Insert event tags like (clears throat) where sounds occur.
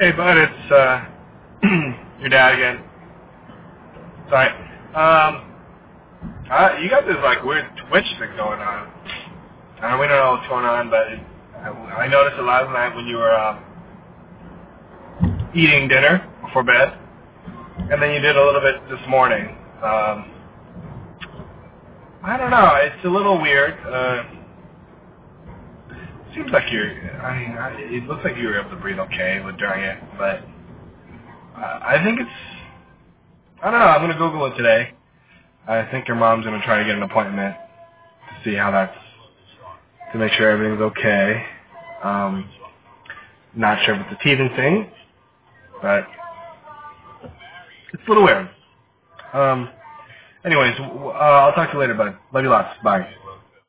Hey, bud, it's uh, (clears throat) your dad again. Sorry. Um, uh, you got this like weird twitch thing going on. Uh, we don't know what's going on, but it, I, I noticed it last night when you were um, eating dinner before bed, and then you did a little bit this morning. Um, I don't know. It's a little weird. Uh, seems like you're. I mean, I, it looks like you were able to breathe okay during it, but uh, I think it's. I don't know. I'm gonna Google it today. I think your mom's gonna try to get an appointment to see how that's to make sure everything's okay. Um, not sure if it's a teething thing, but it's a little weird. Um, anyways, uh, I'll talk to you later, bud. Love you lots. Bye.